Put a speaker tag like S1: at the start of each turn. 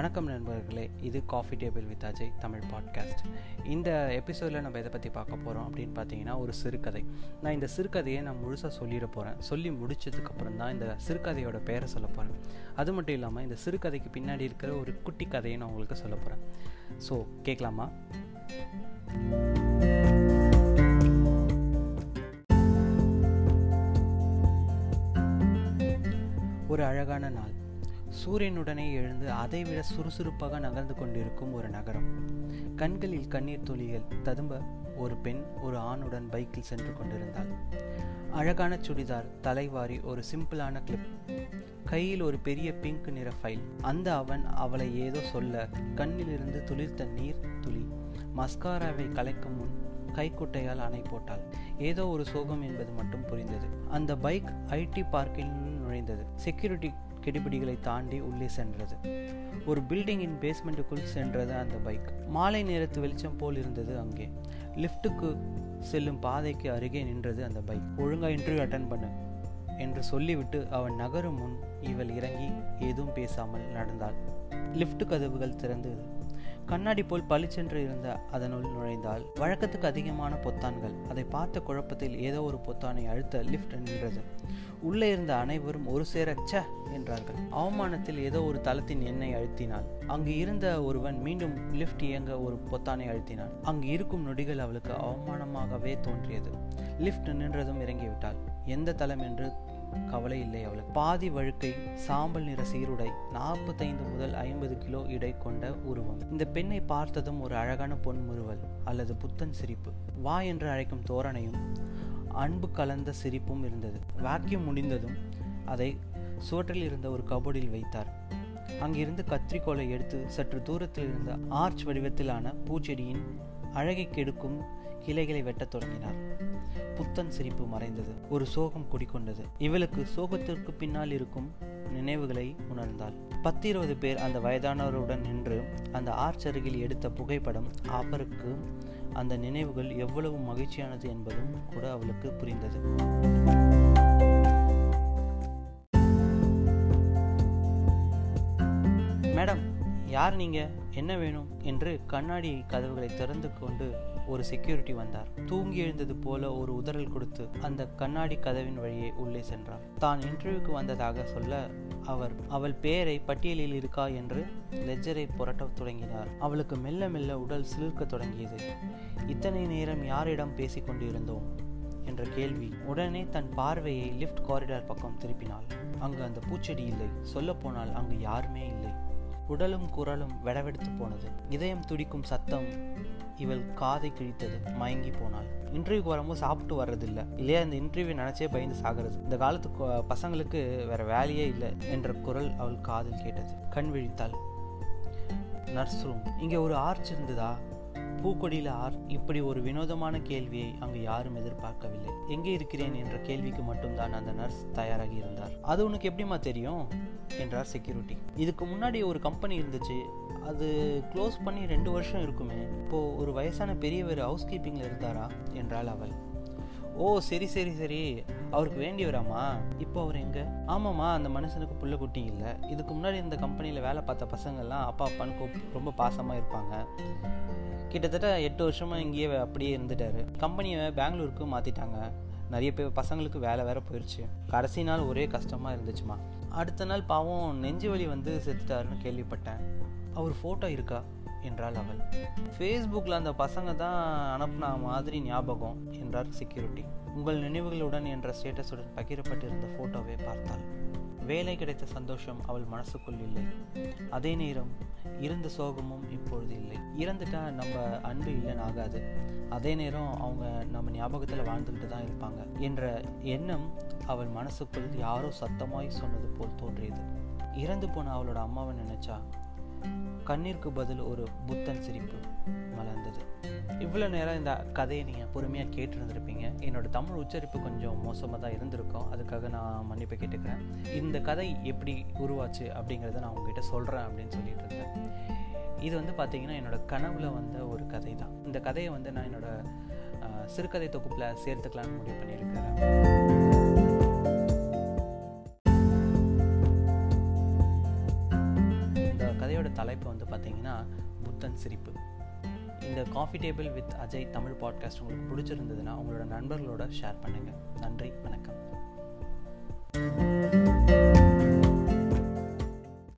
S1: வணக்கம் நண்பர்களே இது coffee table with Ajay Tamil podcast இந்த எபிசோடில் நம்ம எதை பற்றி பார்க்க போகிறோம் அப்படின்னு பார்த்தீங்கன்னா ஒரு சிறுகதை. நான் இந்த சிறுகதையை நான் முழுசாக சொல்லிட போகிறேன் சொல்லி முடிச்சதுக்கப்புறம் தான் இந்த சிறுகதையோட பெயரை சொல்ல போகிறேன் அது மட்டும் இல்லாமல் இந்த சிறுகதைக்கு பின்னாடி இருக்கிற ஒரு குட்டி கதையை நான் உங்களுக்கு சொல்ல போகிறேன் ஸோ கேட்கலாமா? ஒரு அழகான நாள். சூரியனுடனே எழுந்து அதைவிட சுறுசுறுப்பாக நகர்ந்து கொண்டிருக்கும் ஒரு நகரம். கண்களில் கண்ணீர் துளிகள் ததும்ப ஒரு பெண் ஒரு ஆணுடன் பைக்கில் சென்று கொண்டிருந்தாள். அழகான சுடிதார் தலைவாரி ஒரு சிம்பிளான கிளிப் கையில் ஒரு பெரிய பிங்க் நிற ஃபைல் அந்த அவன் அவளை ஏதோ சொல்ல கண்ணிலிருந்து துளிர்த்த நீர் துளி. மஸ்காராவை கலைக்கும் முன் கைக்குட்டையால் அணை போட்டாள். ஏதோ ஒரு சோகம் என்பது மட்டும் புரிந்தது. அந்த பைக் ஐடி பார்க்கில் நுழைந்தது. செக்யூரிட்டி கெடுபிடிகளை தாண்டி உள்ளே சென்றது. ஒரு பில்டிங்கின் பேஸ்மெண்ட்டுக்குள் சென்றது அந்த பைக். மாலை நேரத்து வெளிச்சம் போல் இருந்தது அங்கே. லிஃப்ட்டுக்கு செல்லும் பாதைக்கு அருகே நின்றது அந்த பைக். ஒழுங்காக இன்டர்வியூ அட்டன் பண்ணு என்று சொல்லிவிட்டு அவன் நகரும் முன் இவள் இறங்கி ஏதும் பேசாமல் நடந்தாள். லிஃப்ட் கதவுகள் திறந்தது கண்ணாடி போல் பளிச்சென்று இருந்த அதனுள் நுழைந்தால் வழக்கத்துக்கு அதிகமான பொத்தான்கள். அதை பார்த்த குழப்பத்தில் ஏதோ ஒரு பொத்தானை அழுத்த லிஃப்ட் நின்றது. உள்ளே இருந்த அனைவரும் ஒரு சேர ச என்றார்கள். அவமானத்தில் ஏதோ ஒரு தளத்தின் எண்ணை அழுத்தினாள். அங்கு இருந்த ஒருவன் மீண்டும் லிஃப்ட் இயங்க ஒரு பொத்தானை அழுத்தினான். அங்கு இருக்கும் நொடிகள் அவளுக்கு அவமானமாகவே தோன்றியது. லிஃப்ட் நின்றதும் இறங்கிவிட்டாள். எந்த தளம்? என்று கவலை இல்லை அவளுக்கு. பாதி வழுக்கை சாம்பல் நிற சீருடை நாற்பத்தைந்து முதல் ஐம்பது கிலோ இடை கொண்ட உருவம். இந்த பெண்ணை பார்த்ததும் ஒரு அழகான பொன்முறுவல் அல்லது புத்தன் சிரிப்பு. வா என்று அழைக்கும் தோரணையும் அன்பு கலந்த சிரிப்பும் இருந்தது. வாக்கியம் முடிந்ததும் அதை சுவற்றில் இருந்த ஒரு கபோர்டில் வைத்தார். அங்கிருந்து கத்திரிக்கோலை எடுத்து சற்று தூரத்தில் இருந்த ஆர்ச் வடிவத்திலான பூச்செடியின் அழகை கெடுக்கும் கிளைகளை வெட்டத் தொடங்கினார். புத்தன் சிரிப்பு மறைந்தது. ஒரு சோகம் குடிக்கொண்டது இவளுக்கு சோகத்திற்கு பின்னால் இருக்கும் நினைவுகளை உணர்ந்தாள். பத்து இருபது பேர் அந்த வயதானவருடன் நின்று அந்த ஆர்ச் அருகில் எடுத்த புகைப்படம் அவருக்கு அந்த நினைவுகள் எவ்வளவு மகிழ்ச்சியானது என்பதும் கூட அவளுக்கு புரிந்தது. மேடம் யார் நீங்க? என்ன வேணும்? என்று கண்ணாடி கதவுகளை திறந்து கொண்டு ஒரு செக்யூரிட்டி வந்தார். தூங்கி எழுந்தது போல ஒரு உதறல் கொடுத்து அந்த கண்ணாடி கதவின் வழியே உள்ளே சென்றார். தான் இன்டர்வியூக்கு வந்ததாக சொல்ல அவர் அவள் பெயரை பட்டியலில் இருக்கா? என்று லெஜரை புரட்ட தொடங்கினார். அவளுக்கு மெல்ல மெல்ல உடல் சிலிர்க்க தொடங்கியது. இத்தனை நேரம் யாரிடம் பேசிக்கொண்டிருந்தோம் என்ற கேள்வி உடனே தன் பார்வையை லிஃப்ட் காரிடார் பக்கம் திருப்பினாள். அங்கு அந்த பூச்செடி இல்லை. சொல்லப்போனால் அங்கு யாருமே இல்லை. உடலும் குரலும் வெடவெடுத்து போனது. இதயம் துடிக்கும் சத்தம் இவள் காதை கிழித்தது மயங்கி போனாள். இன்டர்வியூக்கு வரும்போது சாப்பிட்டு வர்றதில்ல. இல்லையா இந்த இன்டர்வியூ நினச்சே பயந்து சாகிறது. இந்த காலத்து பசங்களுக்கு வேற வேலையே இல்லை என்ற குரல் அவள் காதில் கேட்டது. கண் விழித்தாள். நர்ஸ் ரூம் இங்கே ஒரு ஆர்ச் இருந்ததா? பூக்கொடியில் ஆர் இப்படி ஒரு வினோதமான கேள்வியை அங்கு யாரும் எதிர்பார்க்கவில்லை. எங்கே இருக்கிறேன்? என்ற கேள்விக்கு மட்டும்தான் அந்த நர்ஸ் தயாராகி இருந்தார். அது உனக்கு எப்படிமா தெரியும்? என்றார் செக்யூரிட்டி. இதுக்கு முன்னாடி ஒரு கம்பெனி இருந்துச்சு. அது க்ளோஸ் பண்ணி ரெண்டு வருஷம் இருக்குமே. இப்போது ஒரு வயசான பெரியவர் ஹவுஸ் கீப்பிங்கில் இருந்தாரா? என்றாள் அவள். ஓ சரி சரி சரி. அவருக்கு வேண்டியவராமா இப்போ அவர் எங்கே? ஆமாம்மா அந்த மனுஷனுக்கு புள்ள குட்டி இல்லை. இதுக்கு முன்னாடி இந்த கம்பெனியில் வேலை பார்த்த பசங்கள்லாம் அப்பா அப்பான்னு ரொம்ப பாசமாக இருப்பாங்க. கிட்டத்தட்ட எட்டு வருஷமாக இங்கேயே அப்படியே இருந்துட்டாரு. கம்பெனியை பெங்களூருக்கு மாற்றிட்டாங்க நிறைய பேர் பசங்களுக்கு வேலை வேறு போயிடுச்சு கடைசி நாள் ஒரே கஷ்டமாக இருந்துச்சுமா. அடுத்த நாள் பாவம் நெஞ்சு வலி வந்து செத்துட்டாருன்னு கேள்விப்பட்டேன். அவர் ஃபோட்டோ இருக்கா? என்றாள் அவள். ஃபேஸ்புக்கில் அந்த பசங்க தான் அனுப்புன மாதிரி ஞாபகம் என்றார் செக்யூரிட்டி உங்கள் நினைவுகளுடன் என்ற ஸ்டேட்டஸுடன் பகிரப்பட்டிருந்த ஃபோட்டோவை பார்த்தாள். வேலை கிடைத்த சந்தோஷம் அவள் மனசுக்குள் இல்லை. அதே நேரம் இருந்த சோகமும் இப்பொழுது இல்லை. இறந்துட்டா நம்ம அன்பு இல்லைன்னு ஆகாது. அதே நேரம் அவங்க நம்ம ஞாபகத்தில் வாழ்ந்துக்கிட்டு தான் இருப்பாங்க என்ற எண்ணம் அவள் மனசுக்குள் யாரோ சத்தமாய் சொன்னது போல் தோன்றியது. இறந்து போன அவளோட அம்மாவை நினைச்சா கண்ணீருக்கு பதில் ஒரு புத்தன் சிரிப்பு மலர்ந்தது. இவ்வளோ நேரம் இந்த கதையை நீங்கள் பொறுமையாக கேட்டுருந்துருப்பீங்க. என்னோடய தமிழ் உச்சரிப்பு கொஞ்சம் மோசமாக தான் இருந்திருக்கும். அதுக்காக நான் மன்னிப்பு கேட்டுக்கிறேன். இந்த கதை எப்படி உருவாச்சு அப்படிங்கிறத நான் உங்ககிட்ட சொல்கிறேன் அப்படின்னு சொல்லிட்டு இருந்தேன். இது வந்து பார்த்திங்கன்னா என்னோடய கனவில் வந்த ஒரு கதை தான். இந்த கதையை வந்து நான் என்னோடய சிறுகதை தொகுப்பில் சேர்த்துக்கலான்னு முடிவு பண்ணியிருக்கிறேன். கதையோட தலைப்பு வந்து பார்த்தீங்கன்னா புத்தன் சிரிப்பு. இந்த coffee table with Ajay Tamil podcast உங்களுக்கு பிடிச்சிருந்ததுன்னா உங்களோட நண்பர்களோட ஷேர் பண்ணுங்கள் நன்றி வணக்கம்.